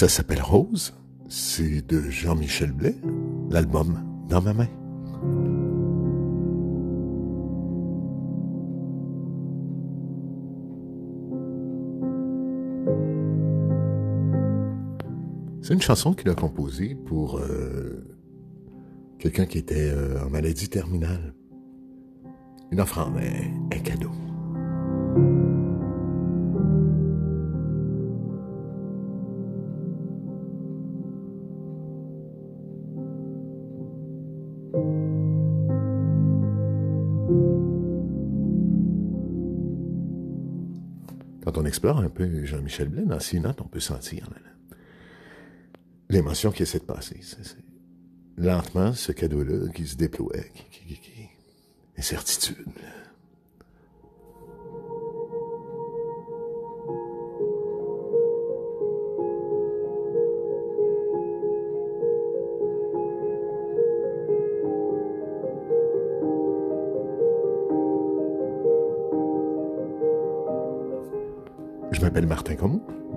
Ça s'appelle Rose. C'est de Jean-Michel Blais. L'album Dans ma main. C'est une chanson qu'il a composée pour euh, quelqu'un qui était euh, en maladie terminale. Une offrande, un, un cadeau. On explore un peu Jean-Michel Blais, dans ses notes, on peut sentir l'émotion qui essaie de passer. Lentement, ce cadeau-là qui se déploie, incertitude.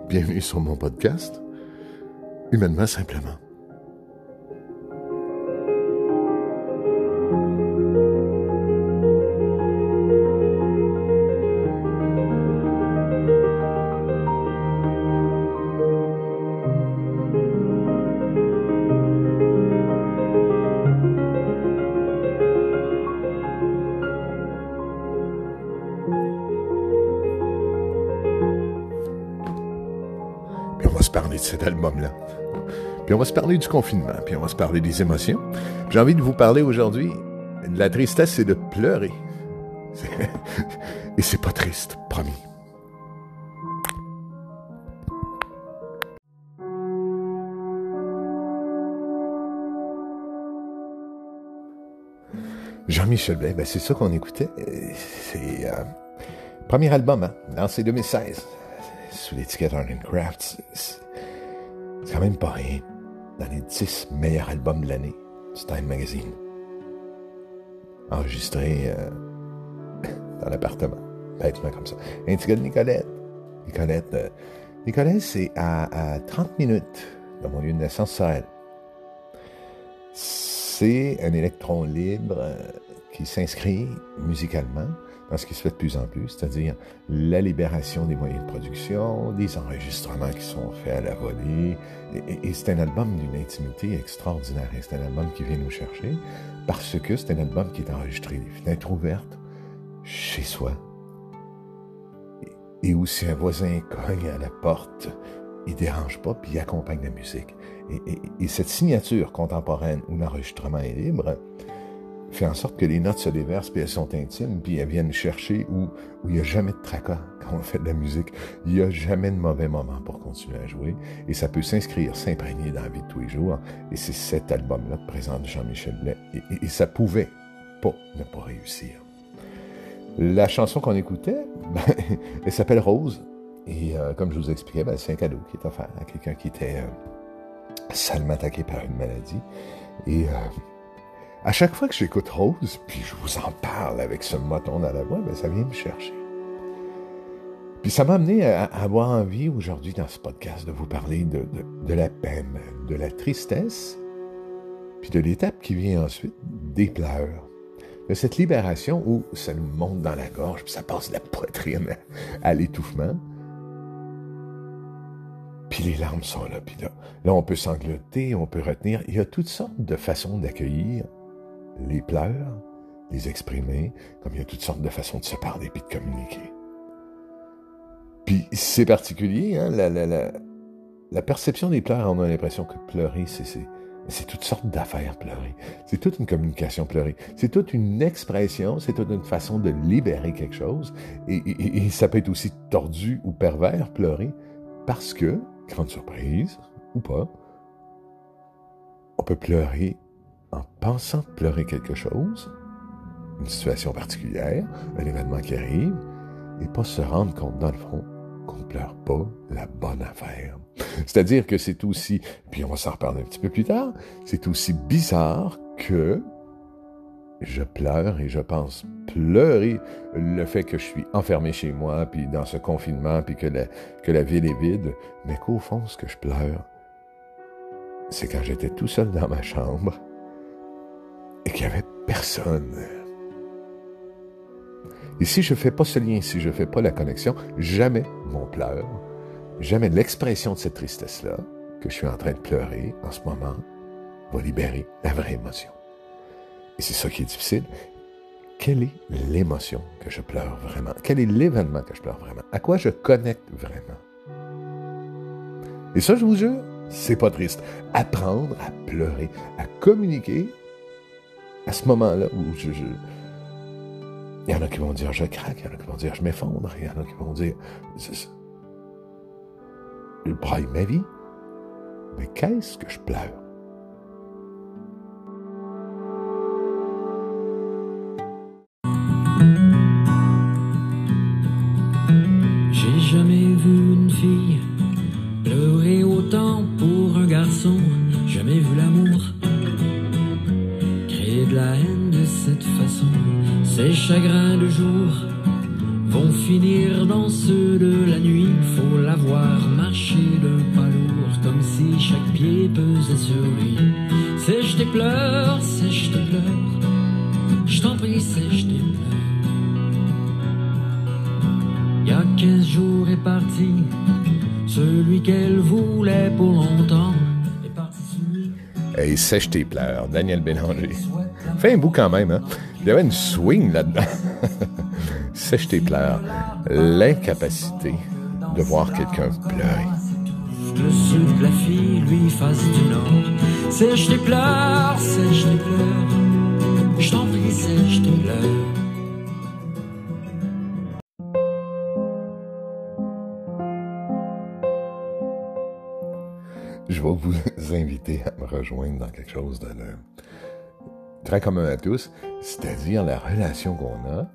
Bienvenue sur mon podcast. Humainement simplement. Va se parler du confinement, puis on va se parler des émotions. J'ai envie de vous parler aujourd'hui de la tristesse, c'est de pleurer. Et c'est pas triste, promis. Jean-Michel Blais, ben c'est ça qu'on écoutait. C'est euh, premier album, hein, lancé 2016, sous l'étiquette Art Crafts. C'est quand même pas rien dans les 10 meilleurs albums de l'année du Time Magazine. Enregistré euh, dans l'appartement, bêtement comme ça. Un petit gars de Nicolette. Nicolette, euh, Nicolette c'est à, à, 30 minutes de mon lieu de naissance, Sahel. C'est un électron libre euh, qui s'inscrit musicalement dans ce qui se fait de plus en plus, c'est-à-dire la libération des moyens de production, des enregistrements qui sont faits à la volée. Et, c'est un album d'une intimité extraordinaire. Et c'est un album qui vient nous chercher parce que c'est un album qui est enregistré les fenêtres ouvertes, chez soi. Et où si un voisin cogne à la porte, il dérange pas, puis il accompagne la musique. Et, et cette signature contemporaine où l'enregistrement est libre, fait en sorte que les notes se déversent, puis elles sont intimes, puis elles viennent chercher où, où il n'y a jamais de tracas quand on fait de la musique. Il n'y a jamais de mauvais moment pour continuer à jouer. Et ça peut s'inscrire, s'imprégner dans la vie de tous les jours. Et c'est cet album-là que présente Jean-Michel Blais. Et, et, ça pouvait pas ne pas réussir. La chanson qu'on écoutait, ben, elle s'appelle Rose. Et euh, comme je vous expliquais, ben, c'est un cadeau qui est offert à quelqu'un qui était euh, salement attaqué par une maladie. Et... Euh, à chaque fois que j'écoute Rose, puis je vous en parle avec ce moton dans la voix, ben ça vient me chercher. Puis ça m'a amené à, avoir envie aujourd'hui dans ce podcast de vous parler de, de, de, la peine, de la tristesse, puis de l'étape qui vient ensuite, des pleurs. De cette libération où ça nous monte dans la gorge, puis ça passe de la poitrine à l'étouffement. Puis les larmes sont là, puis là, là on peut sangloter, on peut retenir. Il y a toutes sortes de façons d'accueillir les pleurs, les exprimer, comme il y a toutes sortes de façons de se parler puis de communiquer. Puis c'est particulier, hein, la, perception des pleurs, on a l'impression que pleurer, c'est, toutes sortes d'affaires pleurer. C'est toute une communication pleurer. C'est toute une expression, c'est toute une façon de libérer quelque chose. Et, et, et ça peut être aussi tordu ou pervers pleurer, parce que, grande surprise, ou pas, on peut pleurer en pensant pleurer quelque chose, une situation particulière, un événement qui arrive, et pas se rendre compte, dans le fond, qu'on ne pleure pas la bonne affaire. C'est-à-dire que c'est aussi, puis on va s'en reparler un petit peu plus tard, c'est aussi bizarre que je pleure et je pense pleurer le fait que je suis enfermé chez moi, puis dans ce confinement, puis que la, que la ville est vide, mais qu'au fond, ce que je pleure, c'est quand j'étais tout seul dans ma chambre et qu'il n'y avait personne. Et si je ne fais pas ce lien, si je ne fais pas la connexion, jamais mon pleur, jamais l'expression de cette tristesse-là, que je suis en train de pleurer en ce moment, va libérer la vraie émotion. Et c'est ça qui est difficile. Quelle est l'émotion que je pleure vraiment? Quel est l'événement que je pleure vraiment? À quoi je connecte vraiment? Et ça, je vous jure, c'est pas triste. Apprendre à pleurer, à communiquer à ce moment-là où je, Il y en a qui vont dire je craque, il y en a qui vont dire je m'effondre, il y en a qui vont dire je braille ma vie. Mais qu'est-ce que je pleure? Sèche tes pleurs, Daniel Bélanger. Fais un bout quand même, hein? Il y avait une swing là-dedans. Sèche tes pleurs. L'incapacité de voir quelqu'un pleurer. Le sud de la fille lui fasse du nord. Sèche tes pleurs, sèche tes pleurs. Je t'en prie, sèche tes pleurs. Vous inviter à me rejoindre dans quelque chose de très commun à tous, c'est-à-dire la relation qu'on a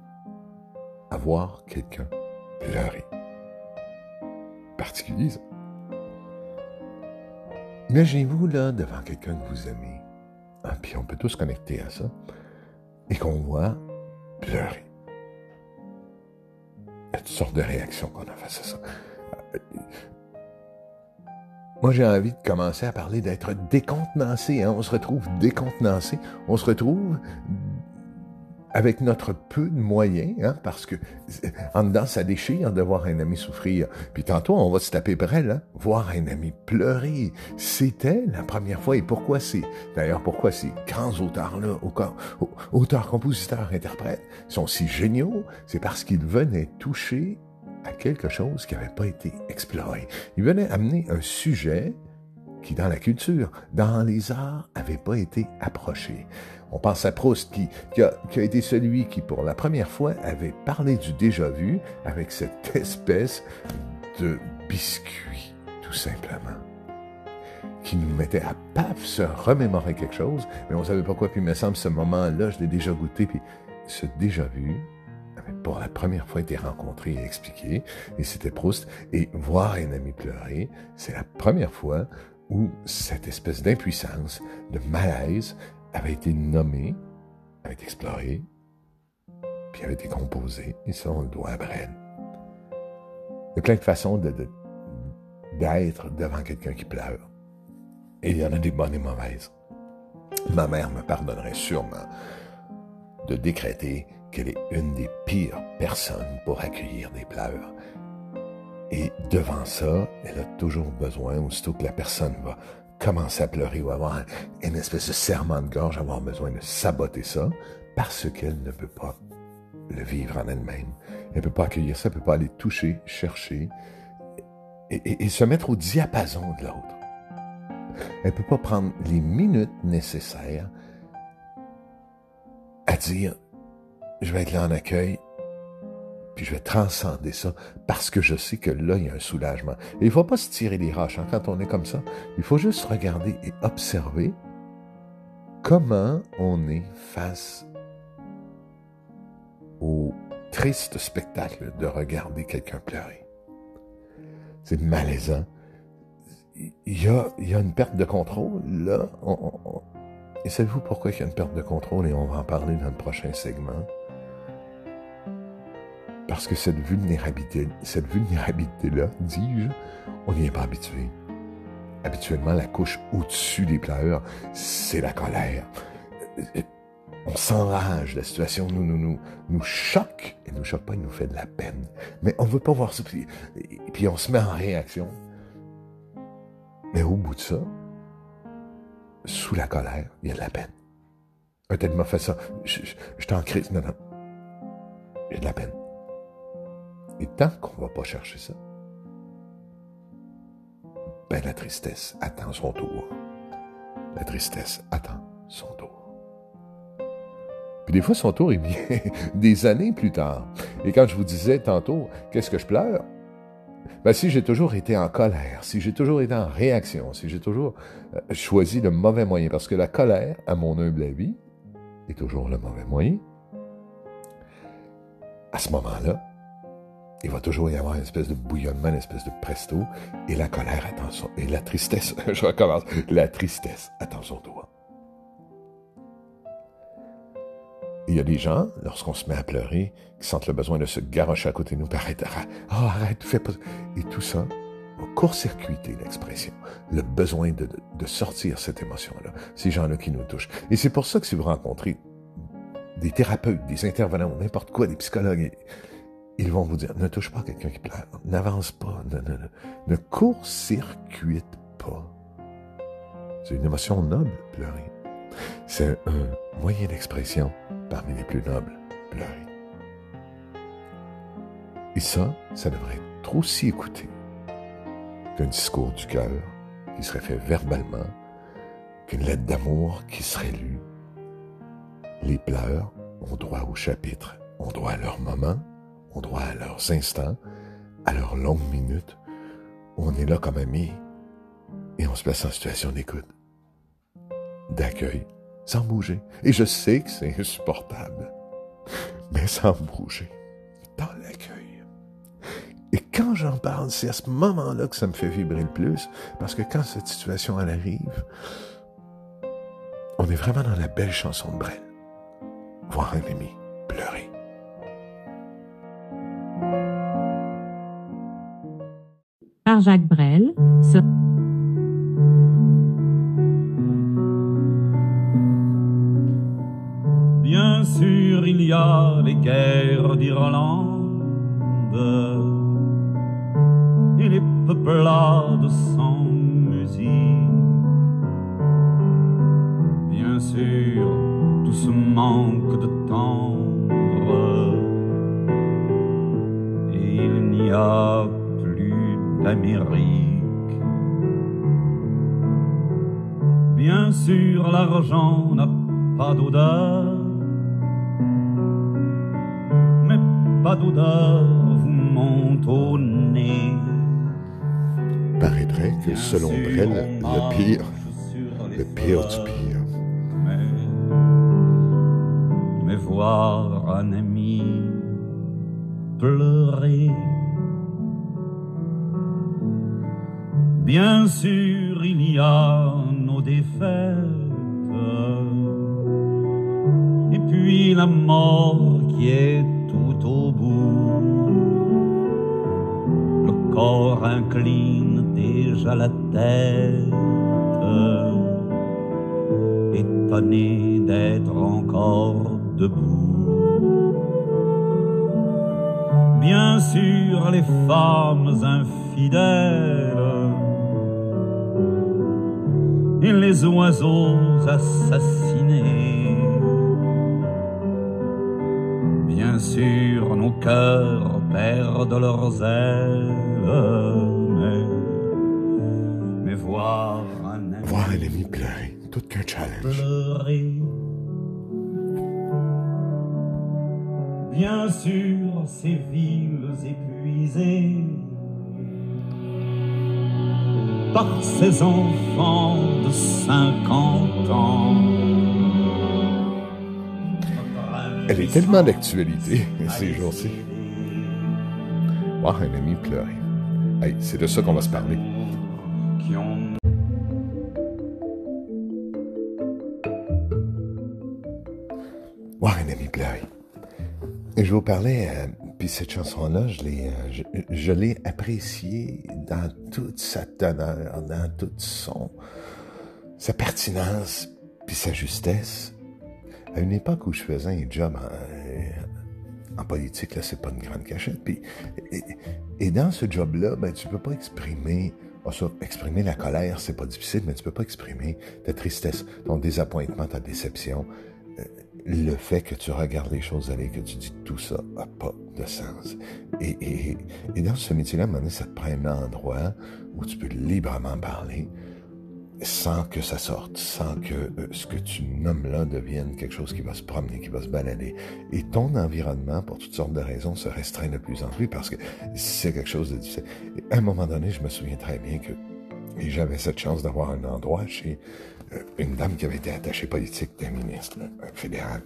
à voir quelqu'un pleurer. Particulier, ça. Imaginez-vous là devant quelqu'un que vous aimez, ah, puis on peut tous connecter à ça, et qu'on voit pleurer. Il y a toutes sortes de réactions qu'on a face à ça. Moi, j'ai envie de commencer à parler d'être décontenancé. Hein? On se retrouve décontenancé. On se retrouve avec notre peu de moyens, hein? parce que en dedans, ça déchire de voir un ami souffrir. Puis tantôt, on va se taper près, là, voir un ami pleurer. C'était la première fois. Et pourquoi c'est, d'ailleurs, pourquoi ces grands auteurs-là, auteurs, compositeurs, interprètes, sont si géniaux? C'est parce qu'ils venaient toucher à quelque chose qui n'avait pas été exploré. Il venait amener un sujet qui, dans la culture, dans les arts, n'avait pas été approché. On pense à Proust, qui, a, été celui qui, pour la première fois, avait parlé du déjà-vu avec cette espèce de biscuit, tout simplement, qui nous mettait à paf se remémorer quelque chose, mais on savait pas quoi, puis il me semble, ce moment-là, je l'ai déjà goûté, puis ce pour la première fois été rencontré et expliqué, et c'était Proust. Et voir un ami pleurer, c'est la première fois où cette espèce d'impuissance, de malaise, avait été nommée, avait été explorée, puis avait été composée, et ça, on le doit à Brel. Il y a plein de façons d'être devant quelqu'un qui pleure. Et il y en a des bonnes et mauvaises. Ma mère me pardonnerait sûrement de décréter qu'elle est une des pires personnes pour accueillir des pleurs. Et devant ça, elle a toujours besoin, aussitôt que la personne va commencer à pleurer ou avoir une espèce de serment de gorge, avoir besoin de saboter ça, parce qu'elle ne peut pas le vivre en elle-même. Elle ne peut pas accueillir ça, elle ne peut pas aller toucher, chercher et se mettre au diapason de l'autre. Elle ne peut pas prendre les minutes nécessaires à dire je vais être là en accueil, puis je vais transcender ça parce que je sais que là, il y a un soulagement. Et il ne faut pas se tirer les roches hein, quand on est comme ça. Il faut juste regarder et observer comment on est face au triste spectacle de regarder quelqu'un pleurer. C'est malaisant. Il y, a, il y a une perte de contrôle, là. et savez-vous pourquoi il y a une perte de contrôle? Et on va en parler dans le prochain segment. Parce que cette vulnérabilité, cette vulnérabilité-là, dis-je, on n'y est pas habitué. habituellement la couche au-dessus des pleurs, c'est la colère. On s'enrage, la situation nous, nous, nous, nous choque, et nous choque pas, il nous fait de la peine. Mais on veut pas voir ça, puis, puis on se met en réaction. Mais au bout de ça, sous la colère, il y a de la peine. Un tel m'a fait ça, je, je, t'en crise, non, non. A de la peine. Et tant qu'on va pas chercher ça, ben la tristesse attend son tour. La tristesse attend son tour. Puis des fois, son tour, il vient des années plus tard. Et quand je vous disais tantôt, qu'est-ce que je pleure? Ben, si j'ai toujours été en colère, si j'ai toujours été en réaction, si j'ai toujours euh, choisi le mauvais moyen, parce que la colère, à mon humble avis, est toujours le mauvais moyen, à ce moment-là, il va toujours y avoir une espèce de bouillonnement, une espèce de presto, et la colère attend son... Et la tristesse, je recommence, la tristesse attend son tour. Il y a des gens, lorsqu'on se met à pleurer, qui sentent le besoin de se garrocher à côté de nous, arrête, arrête, oh, arrête, fais pas... Et tout ça va court-circuiter l'expression, le besoin de, de sortir cette émotion-là, ces gens-là qui nous touchent. Et c'est pour ça que si vous rencontrez des thérapeutes, des intervenants, n'importe quoi, des psychologues, ils vont vous dire, ne touche pas quelqu'un qui pleure, n'avance pas, ne, ne, ne court-circuite pas. C'est une émotion noble, pleurer. C'est un moyen d'expression parmi les plus nobles, pleurer. Et ça, ça devrait être aussi écouté qu'un discours du cœur qui serait fait verbalement, qu'une lettre d'amour qui serait lue. Les pleurs ont droit au chapitre, ont droit à leur moment, ont droit à leurs instants, à leurs longues minutes, on est là comme amis et on se place en situation d'écoute, d'accueil, sans bouger. Et je sais que c'est insupportable, mais sans bouger, dans l'accueil. Et quand j'en parle, c'est à ce moment-là que ça me fait vibrer le plus, parce que quand cette situation arrive, on est vraiment dans la belle chanson de Brel. Voir un ami Jacques Brel, Bien sûr, il y a les guerres d'Irlande et les peuplades sans musique. Bien sûr, tout ce manque de tendre et il n'y a d'Amérique. Bien sûr, l'argent n'a pas d'odeur pas d'odeur vous monte au nez. Paraîtrait que selon Brel, le pire, le pire du pire. Mais, mais voir un ami pleurer. Bien sûr, il y a nos défaites. Et puis la mort qui est tout au bout. Le corps incline déjà la tête, étonné d'être encore debout. Bien sûr, les femmes infidèles les oiseaux assassinés Bien sûr, nos cœurs perdent leurs ailes, mais, mais voir un ami, Voir un ami pleurer, tout qu'un challenge. pleurer. Bien sûr, ces villes épuisées par ces enfants de 50 ans. Elle est tellement d'actualité ces jours-ci. Un ami pleurer. Hey, c'est de ça qu'on va se parler. Voir un ami pleurer. Je vous parler euh, Puis cette chanson-là, je l'ai, euh, je, l'ai appréciée dans toute sa teneur, dans toute son, sa pertinence, puis sa justesse. À une époque où je faisais un job en, en politique, là, c'est pas une grande cachette. Puis, et, et dans ce job-là, ben, tu peux pas exprimer, ça, exprimer la colère, c'est pas difficile, mais tu peux pas exprimer ta tristesse, ton désappointement, ta déception, euh, le fait que tu regardes les choses aller, que tu dis tout ça n'a pas de sens. Et, et, et dans ce métier-là, à un moment donné, ça te prend un endroit où tu peux librement parler sans que ça sorte, sans que euh, ce que tu nommes là devienne quelque chose qui va se promener, qui va se balader. Et ton environnement, pour toutes sortes de raisons, se restreint de plus en plus parce que c'est quelque chose de difficile. À un moment donné, je me souviens très bien que j'avais cette chance d'avoir un endroit chez euh, une dame qui avait été attachée politique d'un ministre fédéral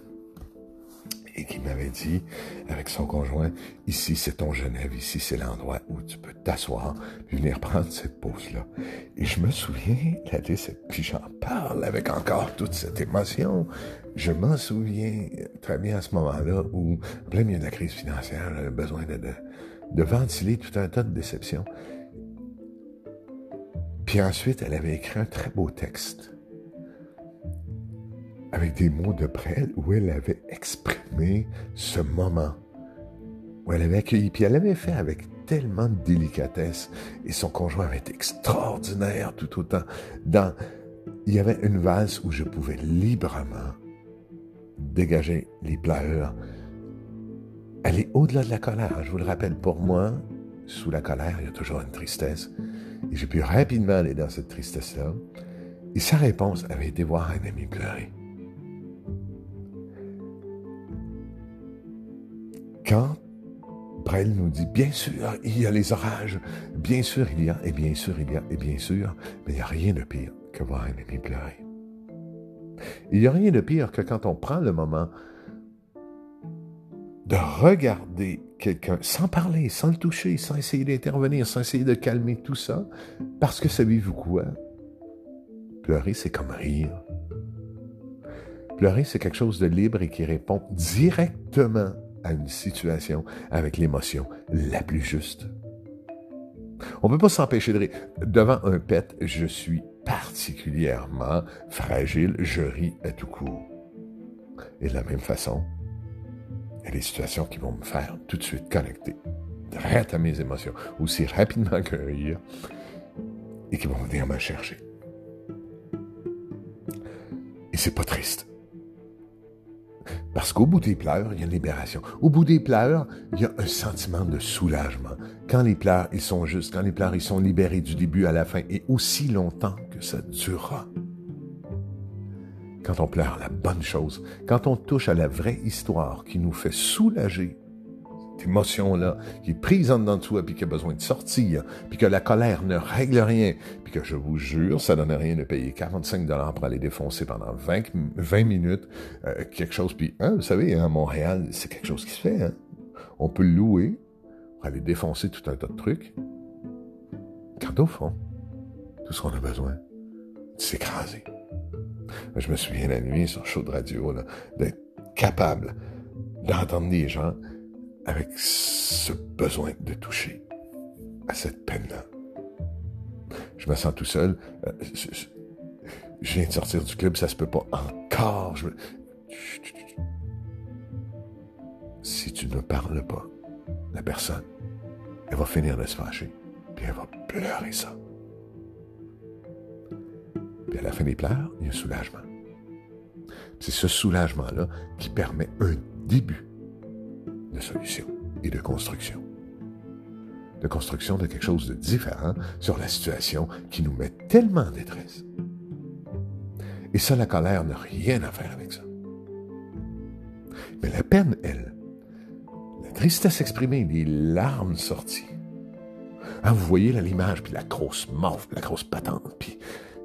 et qui m'avait dit, avec son conjoint, ici c'est ton Genève, ici c'est l'endroit où tu peux t'asseoir venir prendre cette pause-là. Et je me souviens, la puis j'en parle avec encore toute cette émotion. Je m'en souviens très bien à ce moment-là où, en plein milieu de la crise financière, j'avais besoin de, de, de ventiler tout un tas de déceptions. Puis ensuite, elle avait écrit un très beau texte avec des mots de près où elle avait exprimé ce moment, où elle avait accueilli, puis elle l'avait fait avec tellement de délicatesse, et son conjoint avait été extraordinaire tout autant. Dans, il y avait une valse où je pouvais librement dégager les pleurs, aller au-delà de la colère. Je vous le rappelle, pour moi, sous la colère, il y a toujours une tristesse. Et j'ai pu rapidement aller dans cette tristesse-là. Et sa réponse avait été voir un ami pleurer. Quand Brel nous dit, bien sûr, il y a les orages, bien sûr il y a, et bien sûr il y a, et bien sûr, mais il n'y a rien de pire que voir un ami pleurer. Il n'y a rien de pire que quand on prend le moment de regarder quelqu'un sans parler, sans le toucher, sans essayer d'intervenir, sans essayer de calmer tout ça, parce que savez-vous quoi? Pleurer, c'est comme rire. Pleurer, c'est quelque chose de libre et qui répond directement à une situation avec l'émotion la plus juste. On ne peut pas s'empêcher de rire. Devant un pet, je suis particulièrement fragile, je ris à tout coup. Et de la même façon, il y a des situations qui vont me faire tout de suite connecter direct à mes émotions, aussi rapidement qu'un rire, et qui vont venir me chercher. Et c'est pas triste. Parce qu'au bout des pleurs, il y a une libération. Au bout des pleurs, il y a un sentiment de soulagement. Quand les pleurs, ils sont justes, quand les pleurs, ils sont libérés du début à la fin, et aussi longtemps que ça durera. Quand on pleure la bonne chose, quand on touche à la vraie histoire qui nous fait soulager émotion-là qui est prise en dedans de toi, puis qui a besoin de sortir, puis que la colère ne règle rien, puis que je vous jure, ça donne rien de payer 45 dollars pour aller défoncer pendant 20, 20 minutes euh, quelque chose. Puis, hein, vous savez, à Montréal, c'est quelque chose qui se fait. Hein? On peut louer pour aller défoncer tout un tas de trucs. Quand au fond, tout ce qu'on a besoin, c'est s'écraser. Je me souviens la nuit sur chaud de radio d'être capable d'entendre des gens avec ce besoin de toucher à cette peine-là. Je me sens tout seul. Euh, je viens de sortir du club, ça se peut pas encore. Si tu ne parles pas, la personne, elle va finir de se fâcher, puis elle va pleurer ça. Puis à la fin des pleurs, il y a un soulagement. C'est ce soulagement-là qui permet un début de solution et de construction. De construction de quelque chose de différent sur la situation qui nous met tellement en détresse. Et ça, la colère n'a rien à faire avec ça. Mais la peine, elle, la tristesse exprimée, les larmes sorties. Ah, vous voyez l'image, puis la grosse morve, la grosse patente, puis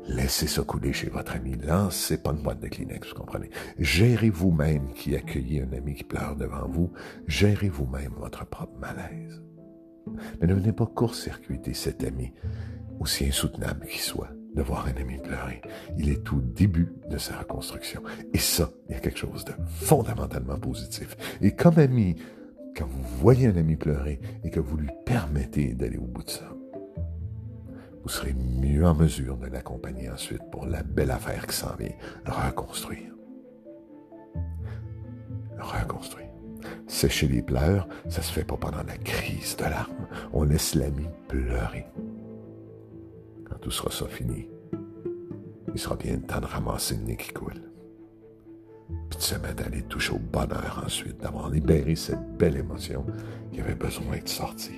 Laissez ça couler chez votre ami. Lancez pas de boîte de Kleenex, vous comprenez. Gérez vous-même qui accueillez un ami qui pleure devant vous. Gérez vous-même votre propre malaise. Mais ne venez pas court-circuiter cet ami, aussi insoutenable qu'il soit, de voir un ami pleurer. Il est au début de sa reconstruction. Et ça, il y a quelque chose de fondamentalement positif. Et comme ami, quand vous voyez un ami pleurer et que vous lui permettez d'aller au bout de ça, vous serez mieux en mesure de l'accompagner ensuite pour la belle affaire qui s'en vient, reconstruire. Reconstruire. Sécher les pleurs, ça se fait pas pendant la crise de larmes. On laisse l'ami pleurer. Quand tout sera ça fini, il sera bien temps de ramasser le nez qui coule. Puis de se mettre à aller toucher au bonheur ensuite, d'avoir libéré cette belle émotion qui avait besoin de sortir.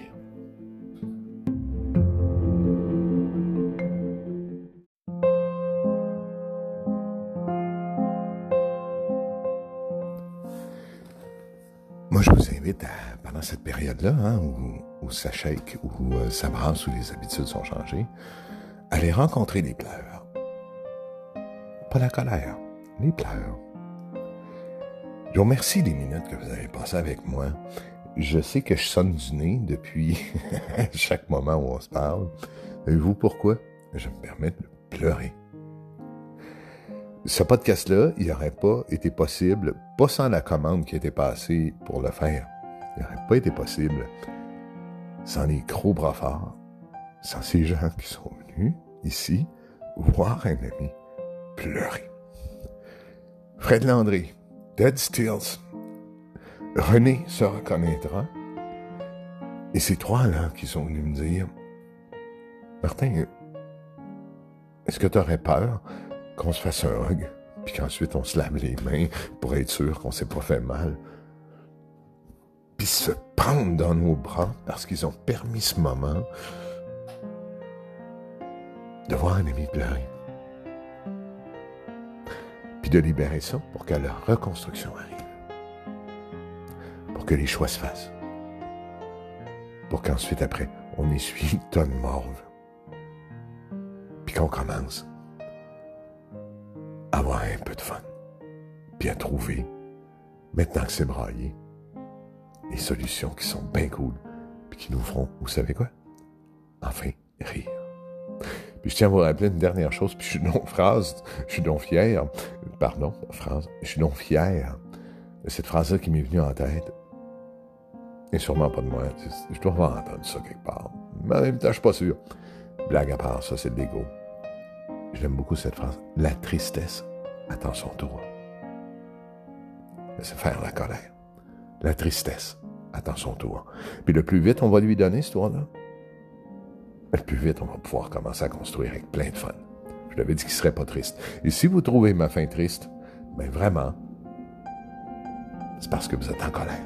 À, pendant cette période-là, hein, où, ça shake, où euh, ça brasse, où les habitudes sont changées, aller rencontrer les pleurs. Pas la colère, les pleurs. Je vous remercie des minutes que vous avez passées avec moi. Je sais que je sonne du nez depuis chaque moment où on se parle. Et vous pourquoi? Je me permets de pleurer. Ce podcast-là, il n'aurait pas été possible, pas sans la commande qui était passée pour le faire. Il n'aurait pas été possible sans les gros bras forts, sans ces gens qui sont venus ici voir un ami pleurer. Fred Landry, Dead Stills, René se reconnaîtra, et ces trois-là qui sont venus me dire, Martin, est-ce que tu aurais peur qu'on se fasse un hug, puis qu'ensuite on se lave les mains pour être sûr qu'on s'est pas fait mal? Puis se prendre dans nos bras parce qu'ils ont permis ce moment de voir un ami pleurer. Puis de libérer ça pour que la reconstruction arrive. Pour que les choix se fassent. Pour qu'ensuite, après, on essuie une tonne morve. Puis qu'on commence avoir un peu de fun, puis à trouver, maintenant que c'est braillé, des solutions qui sont bien cool, puis qui nous feront, vous savez quoi? Enfin, rire. Puis je tiens à vous rappeler une dernière chose, puis je suis non phrase, je suis donc fier, pardon, phrase, je suis donc fier de cette phrase-là qui m'est venue en tête. Et sûrement pas de moi, je dois avoir entendu ça quelque part. Mais en même temps, je suis pas sûr. Blague à part, ça, c'est de l'ego. J'aime beaucoup cette phrase. La tristesse attend son tour. C'est faire la colère. La tristesse attend son tour. Puis le plus vite on va lui donner ce tour-là, le plus vite on va pouvoir commencer à construire avec plein de fun. Je l'avais dit qu'il ne serait pas triste. Et si vous trouvez ma fin triste, ben vraiment, c'est parce que vous êtes en colère.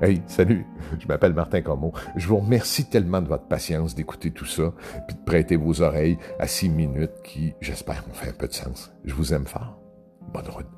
Hey, salut, je m'appelle Martin Comeau. Je vous remercie tellement de votre patience d'écouter tout ça, puis de prêter vos oreilles à six minutes qui, j'espère, ont fait un peu de sens. Je vous aime fort. Bonne route.